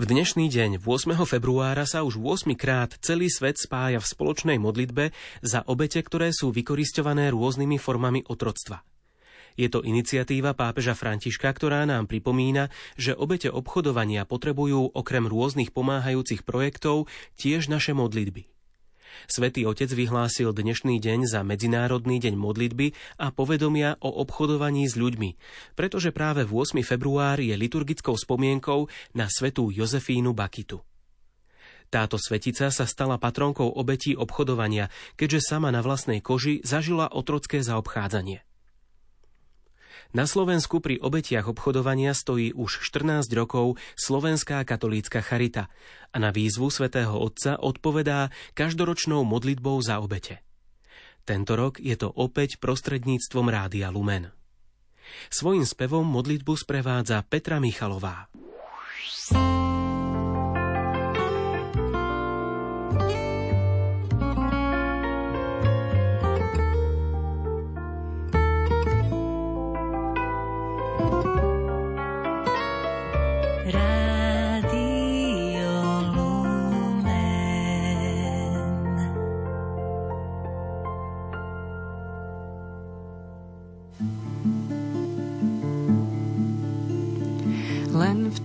V dnešný deň, 8. februára, sa už 8 krát celý svet spája v spoločnej modlitbe za obete, ktoré sú vykoristované rôznymi formami otroctva. Je to iniciatíva pápeža Františka, ktorá nám pripomína, že obete obchodovania potrebujú okrem rôznych pomáhajúcich projektov tiež naše modlitby. Svetý Otec vyhlásil dnešný deň za Medzinárodný deň modlitby a povedomia o obchodovaní s ľuďmi, pretože práve v 8. február je liturgickou spomienkou na svetú Jozefínu Bakitu. Táto svetica sa stala patronkou obetí obchodovania, keďže sama na vlastnej koži zažila otrocké zaobchádzanie. Na Slovensku pri obetiach obchodovania stojí už 14 rokov Slovenská katolícka charita a na výzvu svätého Otca odpovedá každoročnou modlitbou za obete. Tento rok je to opäť prostredníctvom Rádia Lumen. Svojím spevom modlitbu sprevádza Petra Michalová.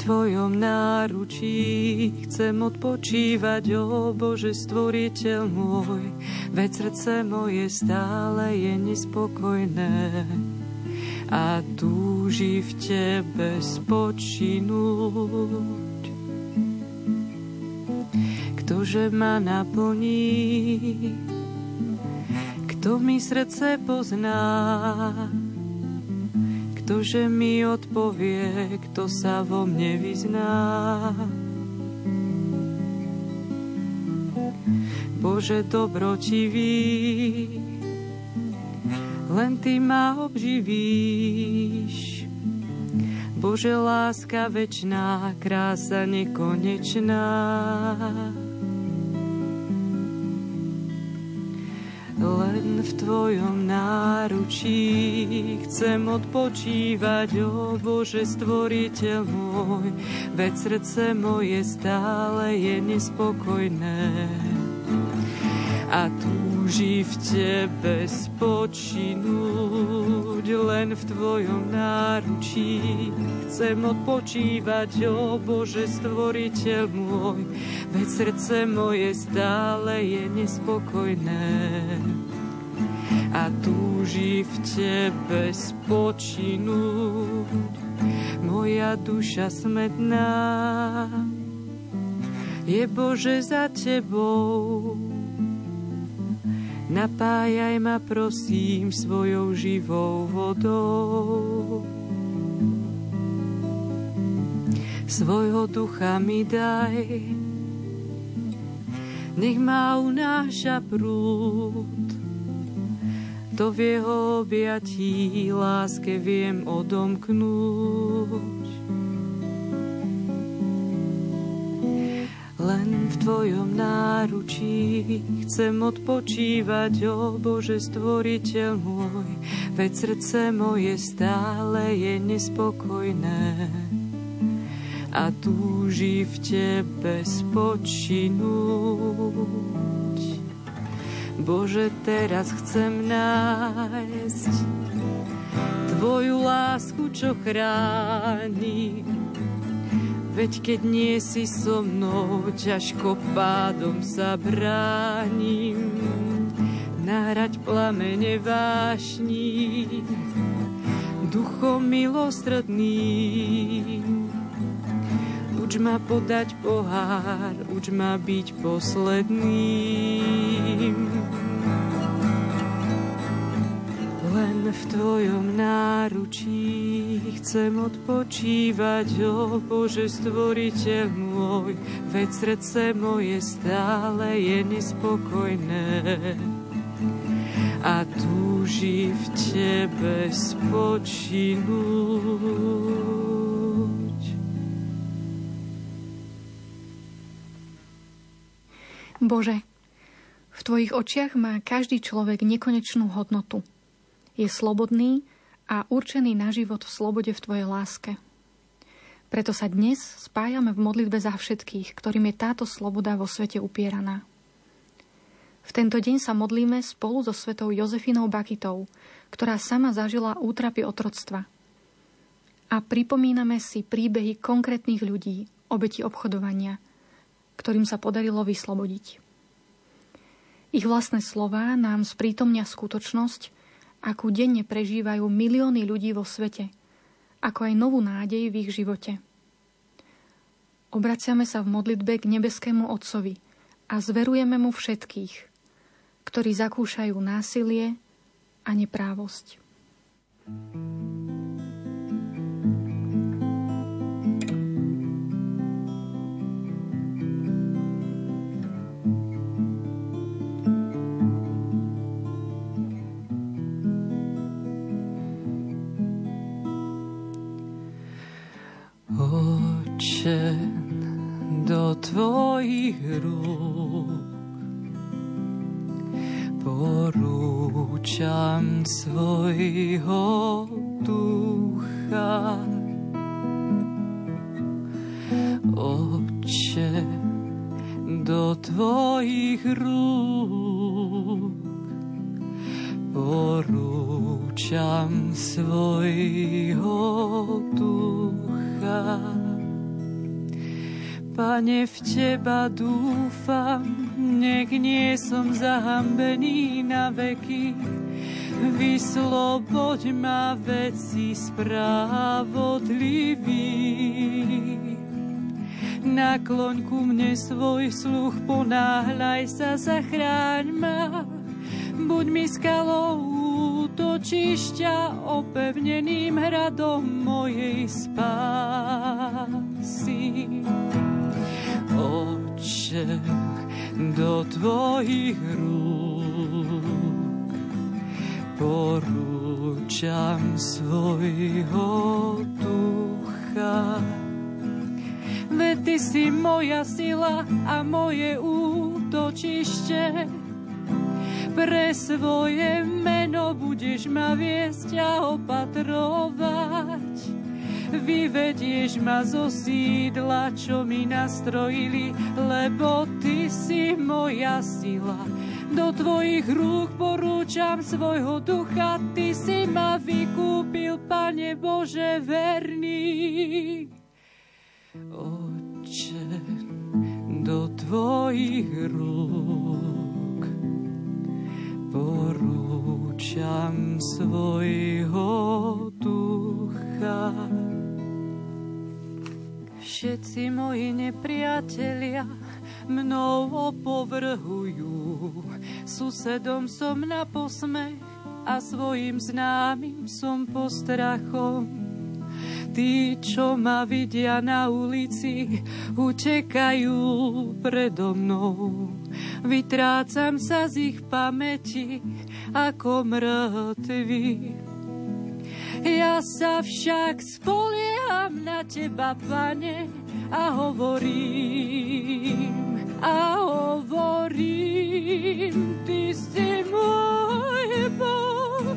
Tvojom náručí chcem odpočívať, o Bože, stvoriteľ môj, veď srdce moje stále je nespokojné a túži v Tebe spočinúť. Ktože ma naplní, kto mi srdce pozná, Ktože mi odpovie, kto sa vo mne vyzná. Bože dobrotivý, len Ty ma obživíš. Bože láska večná, krása nekonečná. Len v Tvojom náručí chcem odpočívať, o Bože stvoriteľ môj, veď srdce moje stále je nespokojné. A túži v Tebe spočinúť, len v Tvojom náručí chcem odpočívať, o Bože stvoriteľ môj, veď srdce moje stále je nespokojné a túži v Tebe spočinúť. Moja duša smedná je Bože za Tebou. Napájaj ma prosím svojou živou vodou. Svojho ducha mi daj, nech ma unáša prúd to v jeho objatí láske viem odomknúť. Len v Tvojom náručí chcem odpočívať, o Bože stvoriteľ môj, veď srdce moje stále je nespokojné a túži v Tebe spočinúť. Bože, teraz chcem nájsť Tvoju lásku, čo chráni. Veď keď nie si so mnou, ťažko pádom sa bránim. Nahrať plamene vášní, duchom milostredným. Uč ma podať pohár, uč ma byť posledným. Len v Tvojom náručí chcem odpočívať, o Bože stvoriteľ môj, veď srdce moje stále je nespokojné. A túži v Tebe spočinúť. Bože, v Tvojich očiach má každý človek nekonečnú hodnotu – je slobodný a určený na život v slobode v Tvojej láske. Preto sa dnes spájame v modlitbe za všetkých, ktorým je táto sloboda vo svete upieraná. V tento deň sa modlíme spolu so svetou Jozefinou Bakitou, ktorá sama zažila útrapy otroctva. A pripomíname si príbehy konkrétnych ľudí, obeti obchodovania, ktorým sa podarilo vyslobodiť. Ich vlastné slová nám sprítomnia skutočnosť, akú denne prežívajú milióny ľudí vo svete, ako aj novú nádej v ich živote. Obraciame sa v modlitbe k nebeskému Otcovi a zverujeme mu všetkých, ktorí zakúšajú násilie a neprávosť. Oče, do tvojich rúk porúčam svojho ducha. Oče, do tvojich rúk porúčam svojho ducha. Pane, v Teba dúfam, nech nie som zahambený na veky. Vysloboď ma veci spravodlivý. Nakloň ku mne svoj sluch, ponáhľaj sa, zachráň ma. Buď mi skalou útočišťa, opevneným hradom mojej spásy. Oče, do tvojich rúk porúčam svojho ducha. Veď ty si moja sila a moje útočište. Pre svoje meno budeš ma viesť a opatrovať Vyvedieš ma zo sídla, čo mi nastrojili, lebo Ty si moja sila. Do Tvojich rúk porúčam svojho ducha, Ty si ma vykúpil, Pane Bože, verný. Oče, do Tvojich rúk porúčam svojho ducha. Všetci moji nepriatelia mnou opovrhujú. Susedom som na posmech a svojim známym som postrachom. Tí, čo ma vidia na ulici, utekajú predo mnou. Vytrácam sa z ich pamäti ako mŕtvy. Ja sa však spolieham na teba, pane, a hovorím, a hovorím, ty si môj Boh.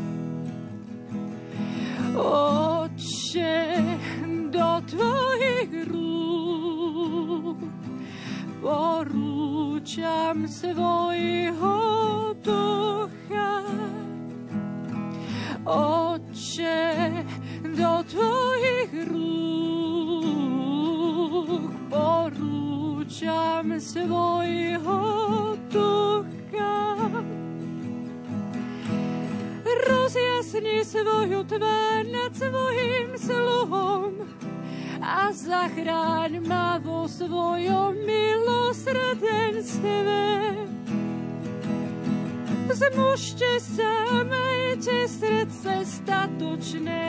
Oče, do tvojich rúk porúčam svojho ducha. Oče, do tvojich rúk porúčam svojho ducha. Rozjasni svoju tvár nad svojim sluhom a zachráň ma vo svojom milosrdenstve. Zmužte sa, majte srdce statočné,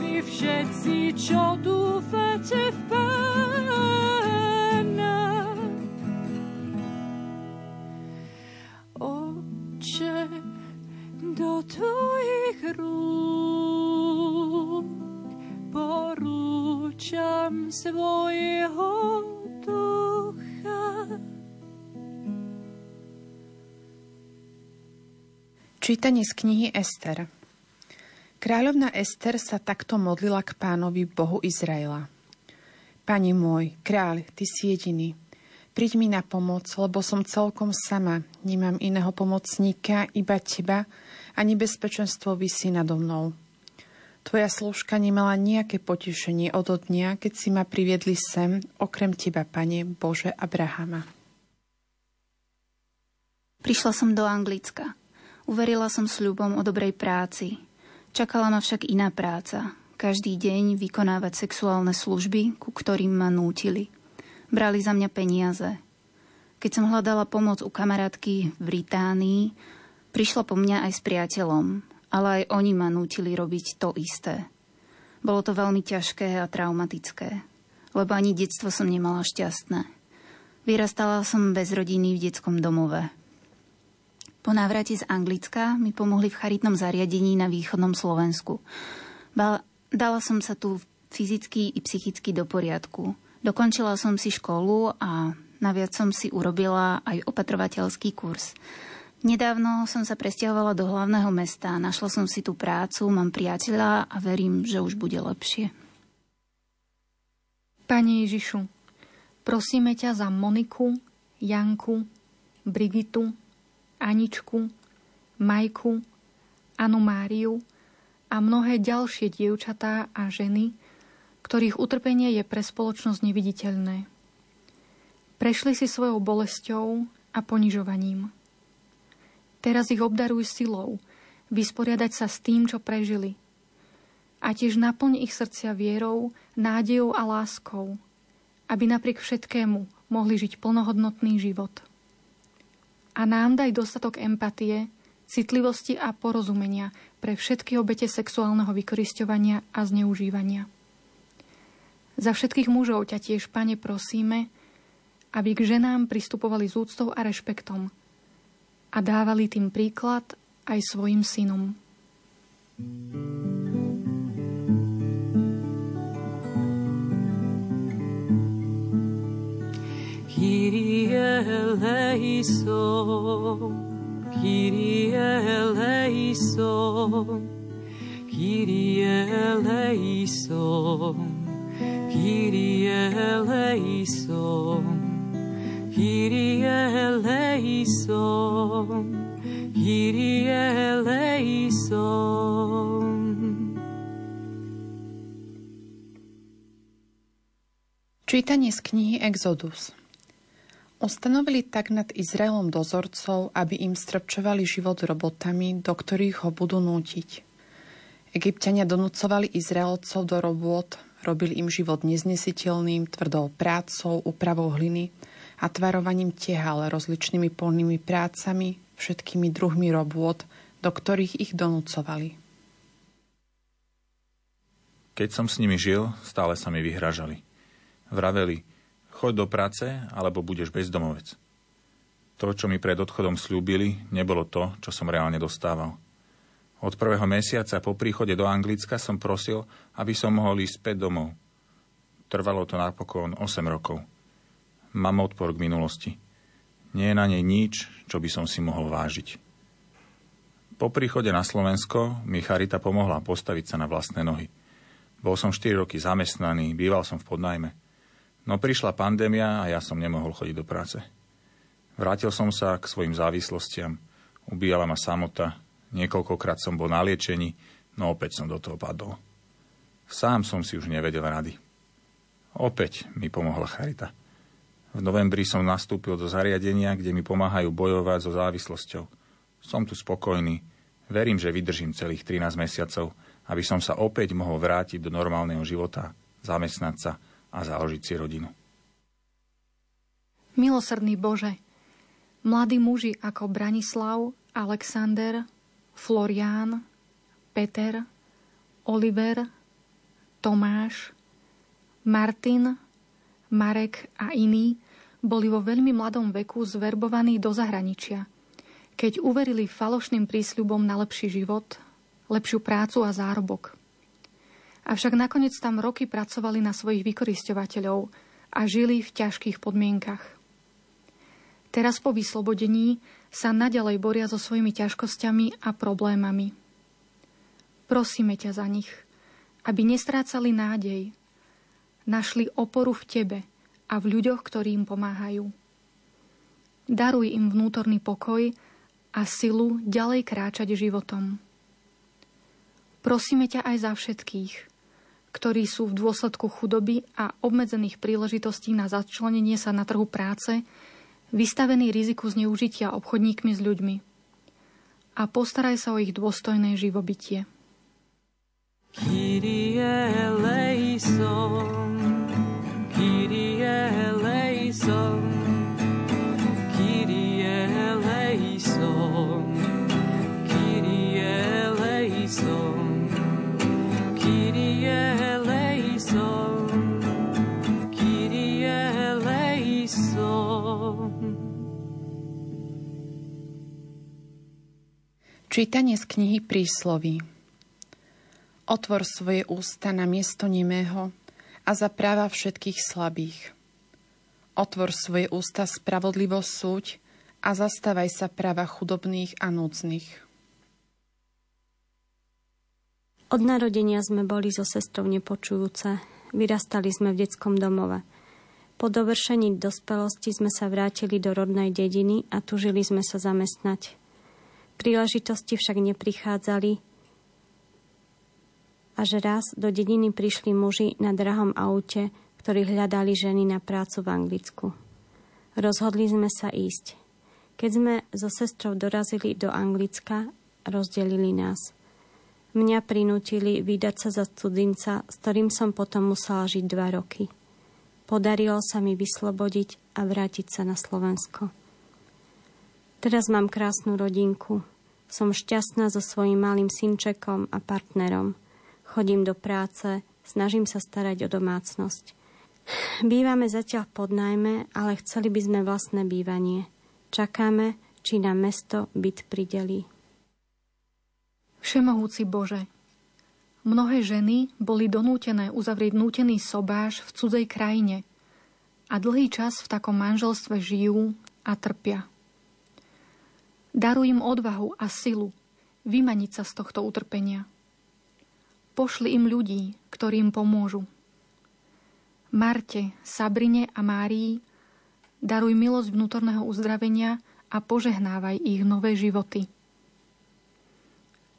vy všetci, čo dúfate v Pána. Oče, do Tvojich rúk porúčam svojho Čítanie z knihy Ester Kráľovna Ester sa takto modlila k pánovi Bohu Izraela. Pani môj, kráľ, ty si jediný. Príď mi na pomoc, lebo som celkom sama. Nemám iného pomocníka, iba teba a nebezpečenstvo vysí nado mnou. Tvoja služka nemala nejaké potešenie od dňa, keď si ma priviedli sem, okrem teba, Pane Bože Abrahama. Prišla som do Anglicka. Uverila som sľubom o dobrej práci. Čakala ma však iná práca. Každý deň vykonávať sexuálne služby, ku ktorým ma nútili – Brali za mňa peniaze. Keď som hľadala pomoc u kamarátky v Británii, prišla po mňa aj s priateľom, ale aj oni ma nútili robiť to isté. Bolo to veľmi ťažké a traumatické, lebo ani detstvo som nemala šťastné. Vyrastala som bez rodiny v detskom domove. Po návrate z Anglicka mi pomohli v charitnom zariadení na východnom Slovensku. Dala som sa tu fyzicky i psychicky do poriadku. Dokončila som si školu a naviac som si urobila aj opatrovateľský kurz. Nedávno som sa presťahovala do hlavného mesta, našla som si tú prácu, mám priateľa a verím, že už bude lepšie. Pane Ježišu, prosíme ťa za Moniku, Janku, Brigitu, Aničku, Majku, Anu Máriu a mnohé ďalšie dievčatá a ženy, ktorých utrpenie je pre spoločnosť neviditeľné. Prešli si svojou bolesťou a ponižovaním. Teraz ich obdaruj silou, vysporiadať sa s tým, čo prežili. A tiež naplň ich srdcia vierou, nádejou a láskou, aby napriek všetkému mohli žiť plnohodnotný život. A nám daj dostatok empatie, citlivosti a porozumenia pre všetky obete sexuálneho vykorisťovania a zneužívania. Za všetkých mužov ťa tiež, pane, prosíme, aby k ženám pristupovali s úctou a rešpektom a dávali tým príklad aj svojim synom. Kyrie eleison, Kyrie eleison, Kyrie eleison. Kyrie eleison, Kyrie eleison, Kyrie eleison. Čítanie z knihy Exodus Ustanovili tak nad Izraelom dozorcov, aby im strpčovali život robotami, do ktorých ho budú nútiť. Egyptiania donúcovali Izraelcov do robôt, Robili im život neznesiteľným, tvrdou prácou, úpravou hliny a tvarovaním tehal rozličnými polnými prácami, všetkými druhmi robôt, do ktorých ich donúcovali. Keď som s nimi žil, stále sa mi vyhražali. Vraveli, choď do práce, alebo budeš bezdomovec. To, čo mi pred odchodom slúbili, nebolo to, čo som reálne dostával. Od prvého mesiaca po príchode do Anglicka som prosil, aby som mohol ísť späť domov. Trvalo to napokon 8 rokov. Mám odpor k minulosti. Nie je na nej nič, čo by som si mohol vážiť. Po príchode na Slovensko mi Charita pomohla postaviť sa na vlastné nohy. Bol som 4 roky zamestnaný, býval som v podnajme. No prišla pandémia a ja som nemohol chodiť do práce. Vrátil som sa k svojim závislostiam. Ubíjala ma samota, Niekoľkokrát som bol na liečení, no opäť som do toho padol. Sám som si už nevedel rady. Opäť mi pomohla Charita. V novembri som nastúpil do zariadenia, kde mi pomáhajú bojovať so závislosťou. Som tu spokojný. Verím, že vydržím celých 13 mesiacov, aby som sa opäť mohol vrátiť do normálneho života, zamestnať sa a založiť si rodinu. Milosrdný Bože, mladí muži ako Branislav, Alexander, Florián, Peter, Oliver, Tomáš, Martin, Marek a iní boli vo veľmi mladom veku zverbovaní do zahraničia, keď uverili falošným prísľubom na lepší život, lepšiu prácu a zárobok. Avšak nakoniec tam roky pracovali na svojich vykorisťovateľov a žili v ťažkých podmienkach. Teraz po vyslobodení sa naďalej boria so svojimi ťažkosťami a problémami. Prosíme ťa za nich, aby nestrácali nádej, našli oporu v Tebe a v ľuďoch, ktorí im pomáhajú. Daruj im vnútorný pokoj a silu ďalej kráčať životom. Prosíme ťa aj za všetkých, ktorí sú v dôsledku chudoby a obmedzených príležitostí na začlenenie sa na trhu práce vystavení riziku zneužitia obchodníkmi s ľuďmi. A postaraj sa o ich dôstojné živobytie. Kyrie eleison, Kyrie eleison, Čítanie z knihy Prísloví Otvor svoje ústa na miesto nemého a za práva všetkých slabých. Otvor svoje ústa spravodlivo súď a zastávaj sa práva chudobných a núdznych. Od narodenia sme boli so sestrou nepočujúce. Vyrastali sme v detskom domove. Po dovršení dospelosti sme sa vrátili do rodnej dediny a tužili sme sa zamestnať. Príležitosti však neprichádzali, a že raz do dediny prišli muži na drahom aute, ktorí hľadali ženy na prácu v Anglicku. Rozhodli sme sa ísť. Keď sme so sestrou dorazili do Anglicka, rozdelili nás. Mňa prinútili vydať sa za cudzinca, s ktorým som potom musela žiť dva roky. Podarilo sa mi vyslobodiť a vrátiť sa na Slovensko. Teraz mám krásnu rodinku. Som šťastná so svojím malým synčekom a partnerom – Chodím do práce, snažím sa starať o domácnosť. Bývame zatiaľ pod najmä, ale chceli by sme vlastné bývanie. Čakáme, či nám mesto byt pridelí. Všemohúci Bože, mnohé ženy boli donútené uzavrieť nútený sobáš v cudzej krajine a dlhý čas v takom manželstve žijú a trpia. Daruj im odvahu a silu vymaniť sa z tohto utrpenia – Pošli im ľudí, ktorí im pomôžu. Marte, Sabrine a Márii daruj milosť vnútorného uzdravenia a požehnávaj ich nové životy.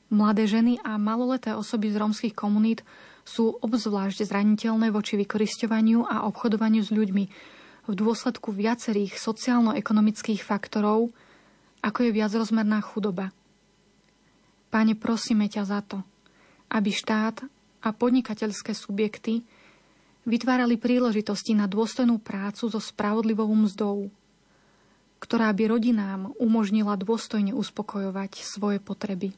Mladé ženy a maloleté osoby z rómskych komunít sú obzvlášť zraniteľné voči vykorisťovaniu a obchodovaniu s ľuďmi v dôsledku viacerých sociálno-ekonomických faktorov, ako je viacrozmerná chudoba. Páne, prosíme ťa za to – aby štát a podnikateľské subjekty vytvárali príležitosti na dôstojnú prácu so spravodlivou mzdou, ktorá by rodinám umožnila dôstojne uspokojovať svoje potreby.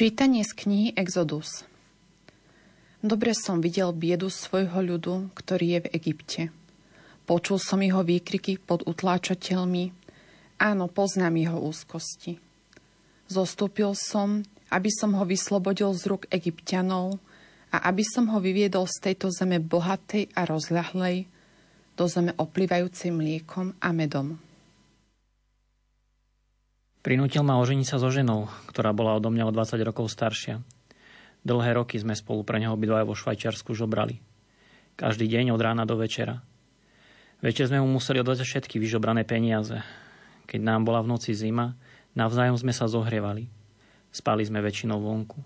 Čítanie z knihy Exodus Dobre som videl biedu svojho ľudu, ktorý je v Egypte. Počul som jeho výkriky pod utláčateľmi. Áno, poznám jeho úzkosti. Zostúpil som, aby som ho vyslobodil z rúk egyptianov a aby som ho vyviedol z tejto zeme bohatej a rozľahlej do zeme oplývajúcej mliekom a medom. Prinútil ma oženiť sa so ženou, ktorá bola odo mňa o 20 rokov staršia. Dlhé roky sme spolu pre neho obidvaja vo Švajčiarsku žobrali. Každý deň od rána do večera. Večer sme mu museli odvať všetky vyžobrané peniaze. Keď nám bola v noci zima, navzájom sme sa zohrievali. Spali sme väčšinou vonku.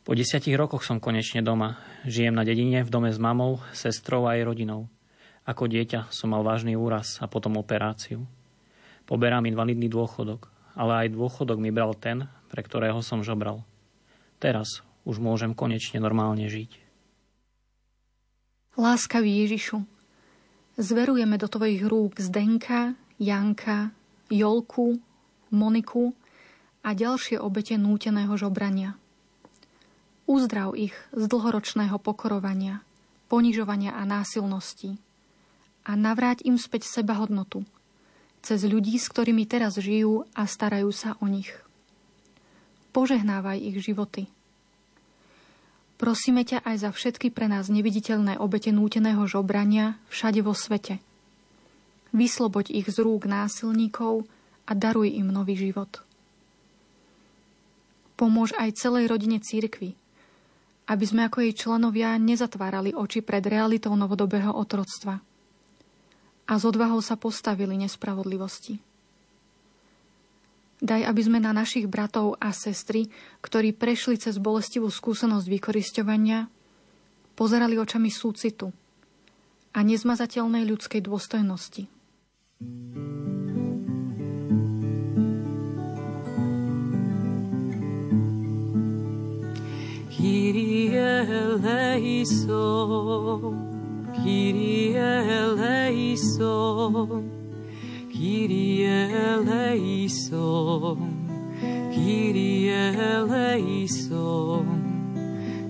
Po desiatich rokoch som konečne doma. Žijem na dedine v dome s mamou, sestrou a jej rodinou. Ako dieťa som mal vážny úraz a potom operáciu. Poberám invalidný dôchodok, ale aj dôchodok mi bral ten, pre ktorého som žobral. Teraz už môžem konečne normálne žiť. Láskavý Ježišu, Zverujeme do Tvojich rúk Zdenka, Janka, Jolku, Moniku a ďalšie obete núteného žobrania. Uzdrav ich z dlhoročného pokorovania, ponižovania a násilnosti a navráť im späť sebahodnotu cez ľudí, s ktorými teraz žijú a starajú sa o nich. Požehnávaj ich životy. Prosíme ťa aj za všetky pre nás neviditeľné obete núteného žobrania všade vo svete. Vysloboď ich z rúk násilníkov a daruj im nový život. Pomôž aj celej rodine církvy, aby sme ako jej členovia nezatvárali oči pred realitou novodobého otroctva a s odvahou sa postavili nespravodlivosti. Daj, aby sme na našich bratov a sestry, ktorí prešli cez bolestivú skúsenosť vykorisťovania, pozerali očami súcitu a nezmazateľnej ľudskej dôstojnosti. Kyrie eleison, Kyrie eleison, Kyrie eleison, Kyrie eleison,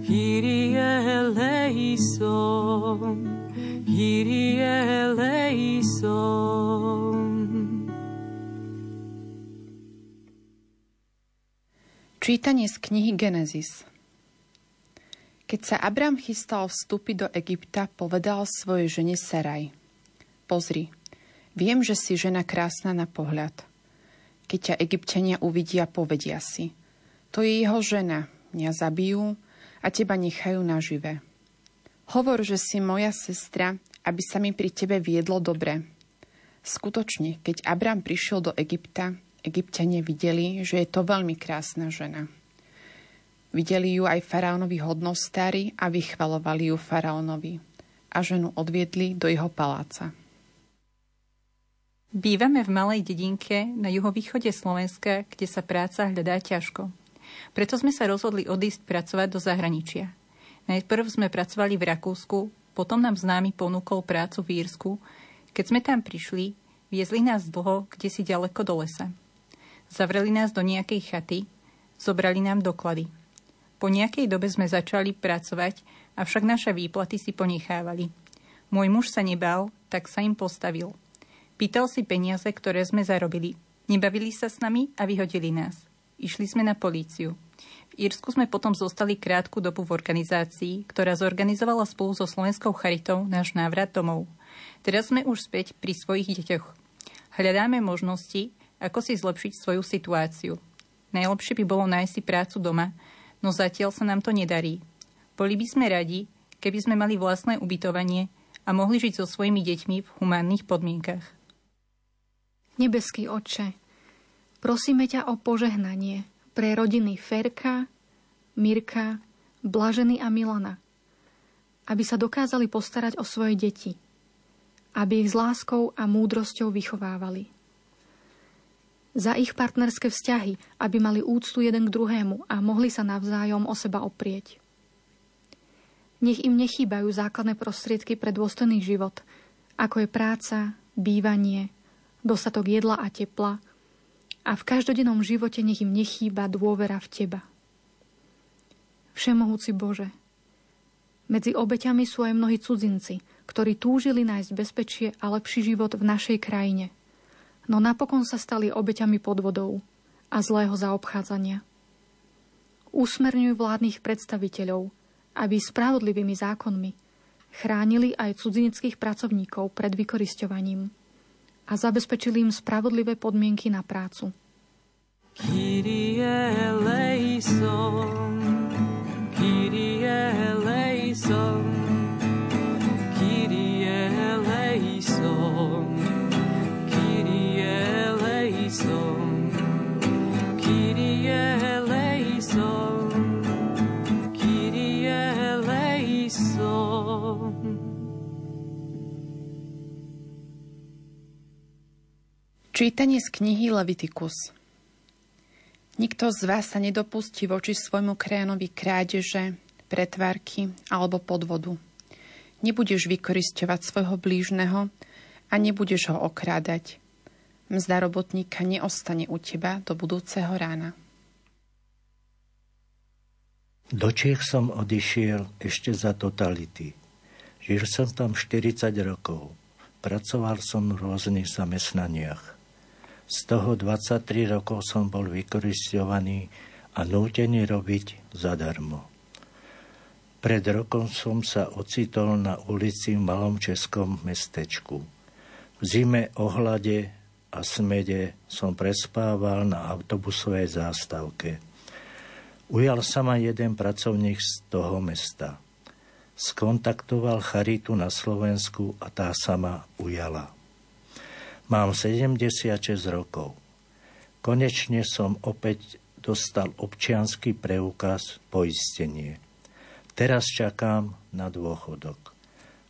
Kyrie eleison, Kyrie eleison. Čítanie z knihy Genesis. Keď sa Abram chystal vstúpiť do Egypta, povedal svojej žene Saraj. Pozri, viem, že si žena krásna na pohľad. Keď ťa egyptiania uvidia, povedia si. To je jeho žena, mňa zabijú a teba nechajú nažive. Hovor, že si moja sestra, aby sa mi pri tebe viedlo dobre. Skutočne, keď Abram prišiel do Egypta, egyptiania videli, že je to veľmi krásna žena. Videli ju aj faraónovi hodnostári a vychvalovali ju faraónovi a ženu odviedli do jeho paláca. Bývame v malej dedinke na juhovýchode Slovenska, kde sa práca hľadá ťažko. Preto sme sa rozhodli odísť pracovať do zahraničia. Najprv sme pracovali v Rakúsku, potom nám známy ponúkol prácu v Írsku. Keď sme tam prišli, viezli nás dlho, kde si ďaleko do lesa. Zavreli nás do nejakej chaty, zobrali nám doklady – po nejakej dobe sme začali pracovať, avšak naše výplaty si ponechávali. Môj muž sa nebal, tak sa im postavil. Pýtal si peniaze, ktoré sme zarobili. Nebavili sa s nami a vyhodili nás. Išli sme na políciu. V Írsku sme potom zostali krátku dobu v organizácii, ktorá zorganizovala spolu so Slovenskou charitou náš návrat domov. Teraz sme už späť pri svojich deťoch. Hľadáme možnosti, ako si zlepšiť svoju situáciu. Najlepšie by bolo nájsť si prácu doma, no zatiaľ sa nám to nedarí. Boli by sme radi, keby sme mali vlastné ubytovanie a mohli žiť so svojimi deťmi v humánnych podmienkach. Nebeský Otče, prosíme ťa o požehnanie pre rodiny Ferka, Mirka, Blaženy a Milana, aby sa dokázali postarať o svoje deti, aby ich s láskou a múdrosťou vychovávali za ich partnerské vzťahy, aby mali úctu jeden k druhému a mohli sa navzájom o seba oprieť. Nech im nechýbajú základné prostriedky pre dôstojný život, ako je práca, bývanie, dostatok jedla a tepla a v každodennom živote nech im nechýba dôvera v Teba. Všemohúci Bože, medzi obeťami sú aj mnohí cudzinci, ktorí túžili nájsť bezpečie a lepší život v našej krajine – no napokon sa stali obeťami podvodov a zlého zaobchádzania. Usmerňuj vládnych predstaviteľov, aby spravodlivými zákonmi chránili aj cudzineckých pracovníkov pred vykoristovaním a zabezpečili im spravodlivé podmienky na prácu. Kyrie eleison, Kyrie eleison, Čítanie z knihy Levitikus Nikto z vás sa nedopustí voči svojmu krajanovi krádeže, pretvárky alebo podvodu. Nebudeš vykoristovať svojho blížneho a nebudeš ho okrádať. Mzda robotníka neostane u teba do budúceho rána. Do Čiech som odišiel ešte za totality. Žil som tam 40 rokov. Pracoval som v rôznych zamestnaniach. Z toho 23 rokov som bol vykoristovaný a nútený robiť zadarmo. Pred rokom som sa ocitol na ulici v malom českom mestečku. V zime ohlade a smede som prespával na autobusovej zástavke. Ujal sa ma jeden pracovník z toho mesta. Skontaktoval Charitu na Slovensku a tá sa ma ujala. Mám 76 rokov. Konečne som opäť dostal občianský preukaz poistenie. Teraz čakám na dôchodok.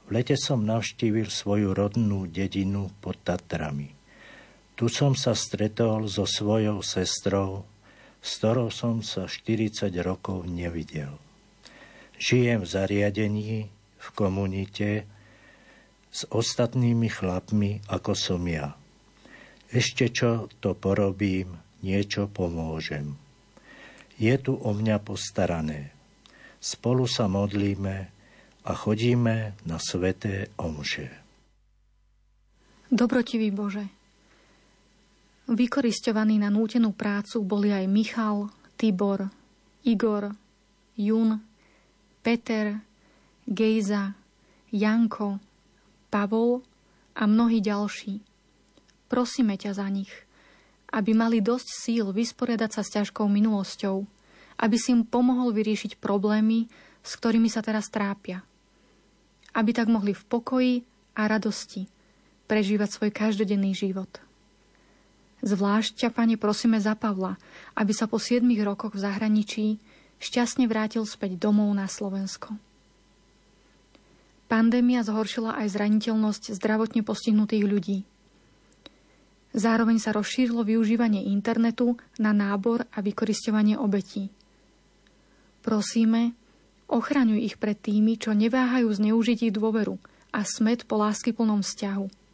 V lete som navštívil svoju rodnú dedinu pod Tatrami. Tu som sa stretol so svojou sestrou, s ktorou som sa 40 rokov nevidel. Žijem v zariadení, v komunite, s ostatnými chlapmi, ako som ja. Ešte čo to porobím, niečo pomôžem. Je tu o mňa postarané. Spolu sa modlíme a chodíme na sveté omše. Dobrotivý Bože, Vykoristovaní na nútenú prácu boli aj Michal, Tibor, Igor, Jun, Peter, Gejza, Janko, Pavol a mnohí ďalší. Prosíme ťa za nich, aby mali dosť síl vysporiadať sa s ťažkou minulosťou, aby si im pomohol vyriešiť problémy, s ktorými sa teraz trápia. Aby tak mohli v pokoji a radosti prežívať svoj každodenný život. Zvlášť ťa, Pane, prosíme za Pavla, aby sa po 7 rokoch v zahraničí šťastne vrátil späť domov na Slovensko. Pandémia zhoršila aj zraniteľnosť zdravotne postihnutých ľudí. Zároveň sa rozšírilo využívanie internetu na nábor a vykoristovanie obetí. Prosíme, ochraňuj ich pred tými, čo neváhajú zneužiť ich dôveru a smet po láskyplnom vzťahu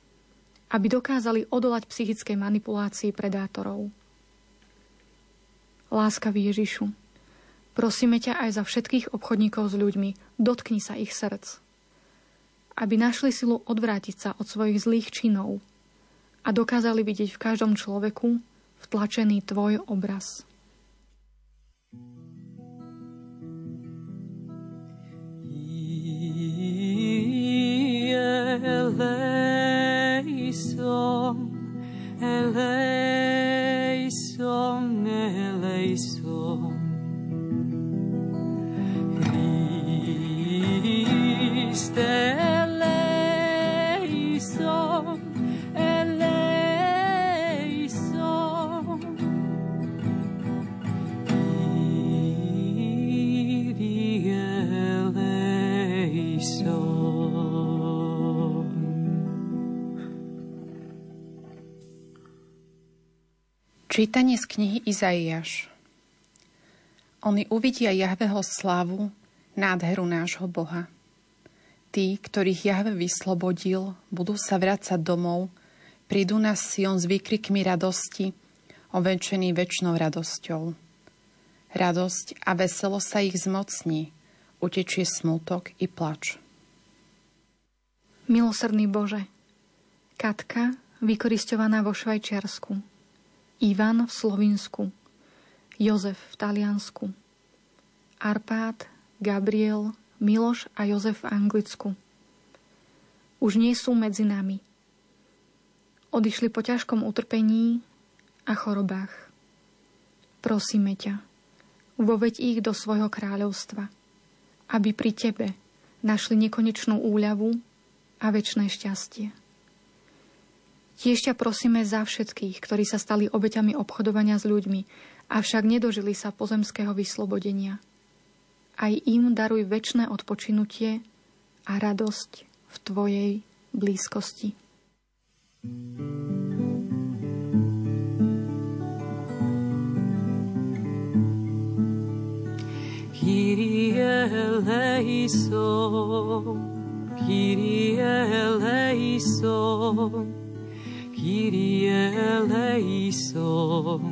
aby dokázali odolať psychickej manipulácii predátorov. Láskavý Ježišu, prosíme ťa aj za všetkých obchodníkov s ľuďmi, dotkni sa ich srdc, aby našli silu odvrátiť sa od svojich zlých činov a dokázali vidieť v každom človeku vtlačený tvoj obraz. eleison, eleison, eleison. Christe Čítanie z knihy Izaiáš Oni uvidia Jahveho slavu, nádheru nášho Boha. Tí, ktorých Jahve vyslobodil, budú sa vrácať domov, prídu na Sion s výkrikmi radosti, ovenčený väčšnou radosťou. Radosť a veselo sa ich zmocní, utečie smútok i plač. Milosrdný Bože, Katka, vykoristovaná vo Švajčiarsku, Ivan v Slovinsku, Jozef v Taliansku, Arpád, Gabriel, Miloš a Jozef v Anglicku. Už nie sú medzi nami. Odišli po ťažkom utrpení a chorobách. Prosíme ťa, voveď ich do svojho kráľovstva, aby pri Tebe našli nekonečnú úľavu a väčšné šťastie. Tiež ťa prosíme za všetkých, ktorí sa stali obeťami obchodovania s ľuďmi, avšak nedožili sa pozemského vyslobodenia. Aj im daruj väčšné odpočinutie a radosť v Tvojej blízkosti. Kyrie eleison, Kyrie eleison, Kyrie eleison,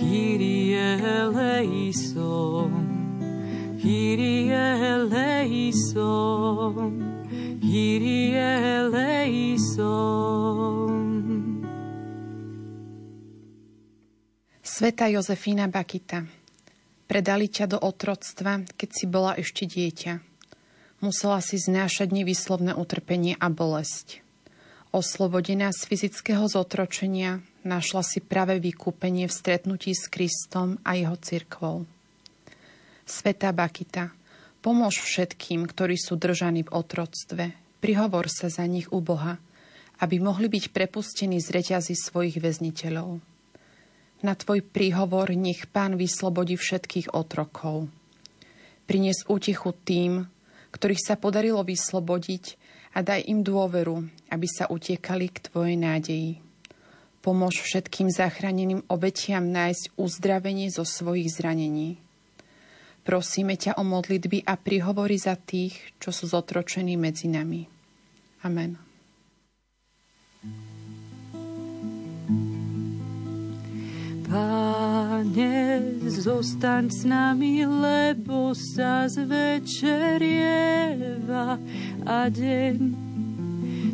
Kyrie eleison, Kyrie eleison, Kyrie eleison. Sveta Jozefína Bakita, predali ťa do otroctva, keď si bola ešte dieťa. Musela si znášať nevyslovné utrpenie a bolesť. Oslobodená z fyzického zotročenia, našla si práve vykúpenie v stretnutí s Kristom a jeho cirkvou. Sveta Bakita, pomôž všetkým, ktorí sú držaní v otroctve. Prihovor sa za nich u Boha, aby mohli byť prepustení z reťazí svojich väzniteľov. Na tvoj príhovor nech pán vyslobodí všetkých otrokov. Prinies útichu tým, ktorých sa podarilo vyslobodiť a daj im dôveru, aby sa utiekali k Tvojej nádeji. Pomôž všetkým zachráneným obetiam nájsť uzdravenie zo svojich zranení. Prosíme ťa o modlitby a prihovory za tých, čo sú zotročení medzi nami. Amen. Pane, zostaň s nami, lebo sa zvečerieva a deň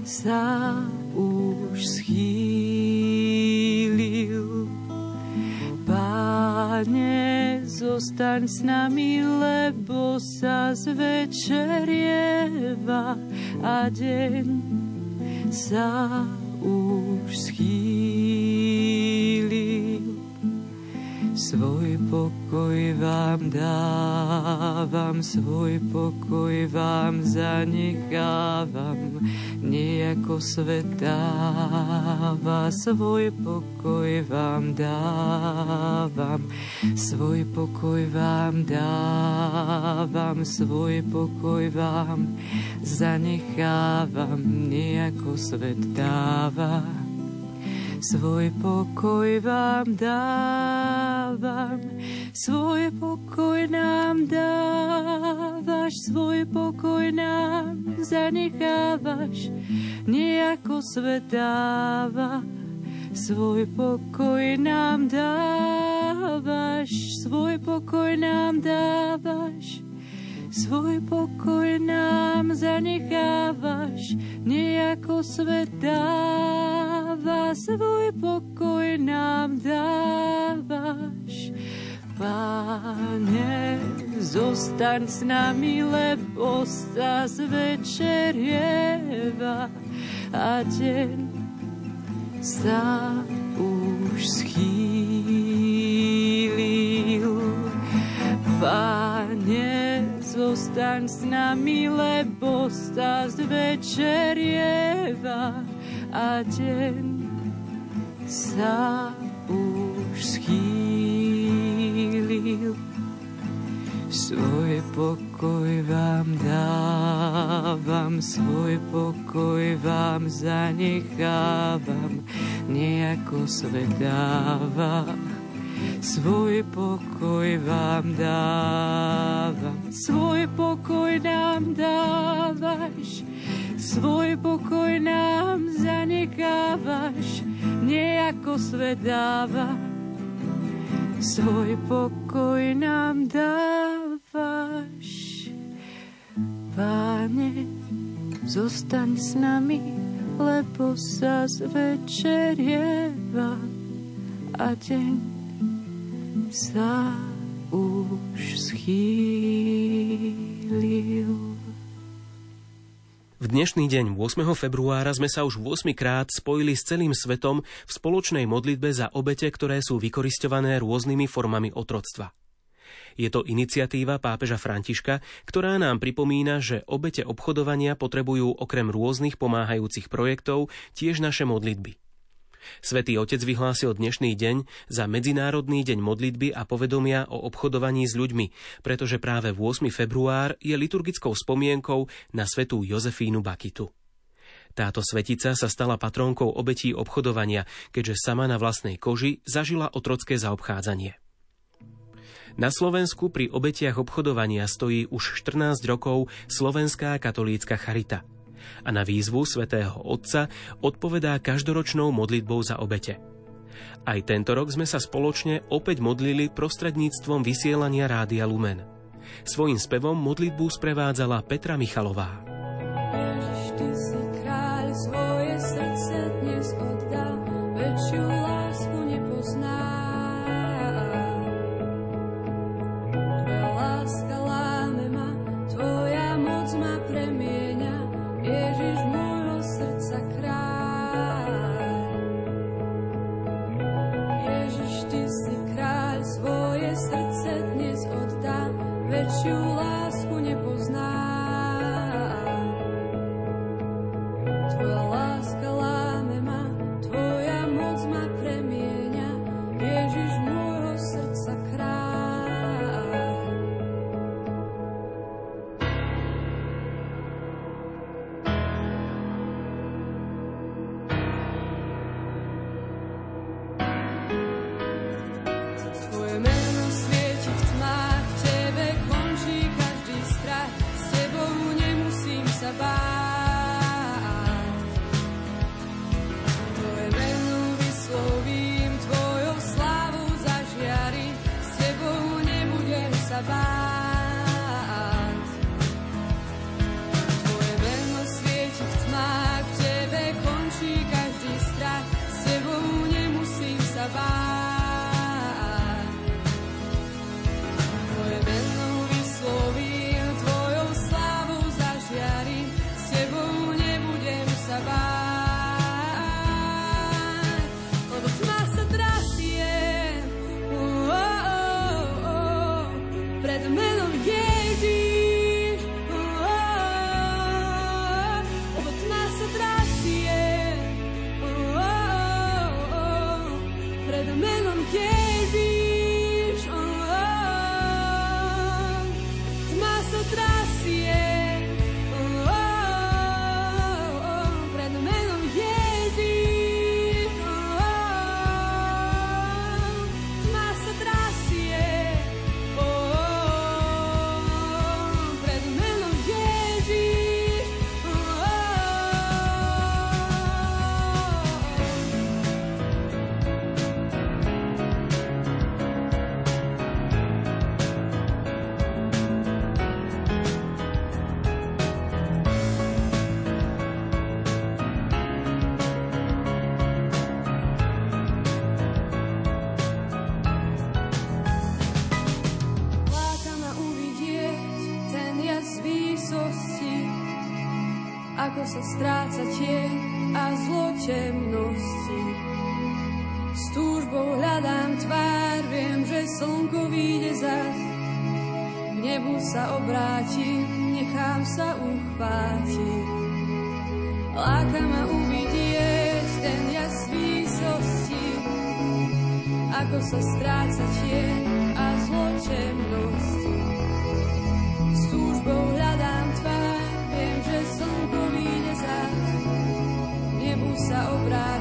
sa už schýlil. Pane, zostaň s nami, lebo sa zvečerieva a deň sa pokoj vám dávam, svoj pokoj vám zanechávam, nejako svet dáva, svoj pokoj vám dávam, svoj pokoj vám dávam, svoj pokoj vám zanechávam, nejako svet dáva svoj pokoj vám dávam, svoj pokoj nám dávaš, svoj pokoj nám zanechávaš, nejako svet dáva. Svoj pokoj nám dávaš, svoj pokoj nám dávaš, Svoj pokoj nám zanechávaš, nejako svet dáva, svoj pokoj nám dávaš. Páne, zostaň s nami, lebo sa zvečerieva a deň sa už schýlil. Páne, zostaň s nami, lebo sa zvečerieva a deň sa už schýlil. Svoj pokoj vám dávam, svoj pokoj vám zanechávam, nejako svet dávam svoj pokoj vám dávam. Svoj pokoj nám dávaš, svoj pokoj nám zanechávaš, nejako svet dáva. Svoj pokoj nám dávaš. Páne, zostaň s nami, lebo sa zvečerieva a deň sa už schýlil. V dnešný deň 8. februára sme sa už 8 krát spojili s celým svetom v spoločnej modlitbe za obete, ktoré sú vykoristované rôznymi formami otroctva. Je to iniciatíva pápeža Františka, ktorá nám pripomína, že obete obchodovania potrebujú okrem rôznych pomáhajúcich projektov tiež naše modlitby. Svetý Otec vyhlásil dnešný deň za Medzinárodný deň modlitby a povedomia o obchodovaní s ľuďmi, pretože práve v 8. február je liturgickou spomienkou na svetú Jozefínu Bakitu. Táto svetica sa stala patrónkou obetí obchodovania, keďže sama na vlastnej koži zažila otrocké zaobchádzanie. Na Slovensku pri obetiach obchodovania stojí už 14 rokov Slovenská katolícka charita – a na výzvu svätého Otca odpovedá každoročnou modlitbou za obete. Aj tento rok sme sa spoločne opäť modlili prostredníctvom vysielania Rádia Lumen. Svojím spevom modlitbu sprevádzala Petra Michalová. ako sa stráca tieň a zlo temnosti. S túžbou hľadám tvár, viem, že slnko vyjde zas. K nebu sa obrátim, nechám sa uchvátiť. Láka ma uvidieť ten jas výsosti, ako sa stráca tieň a zlo temnosti. obrar.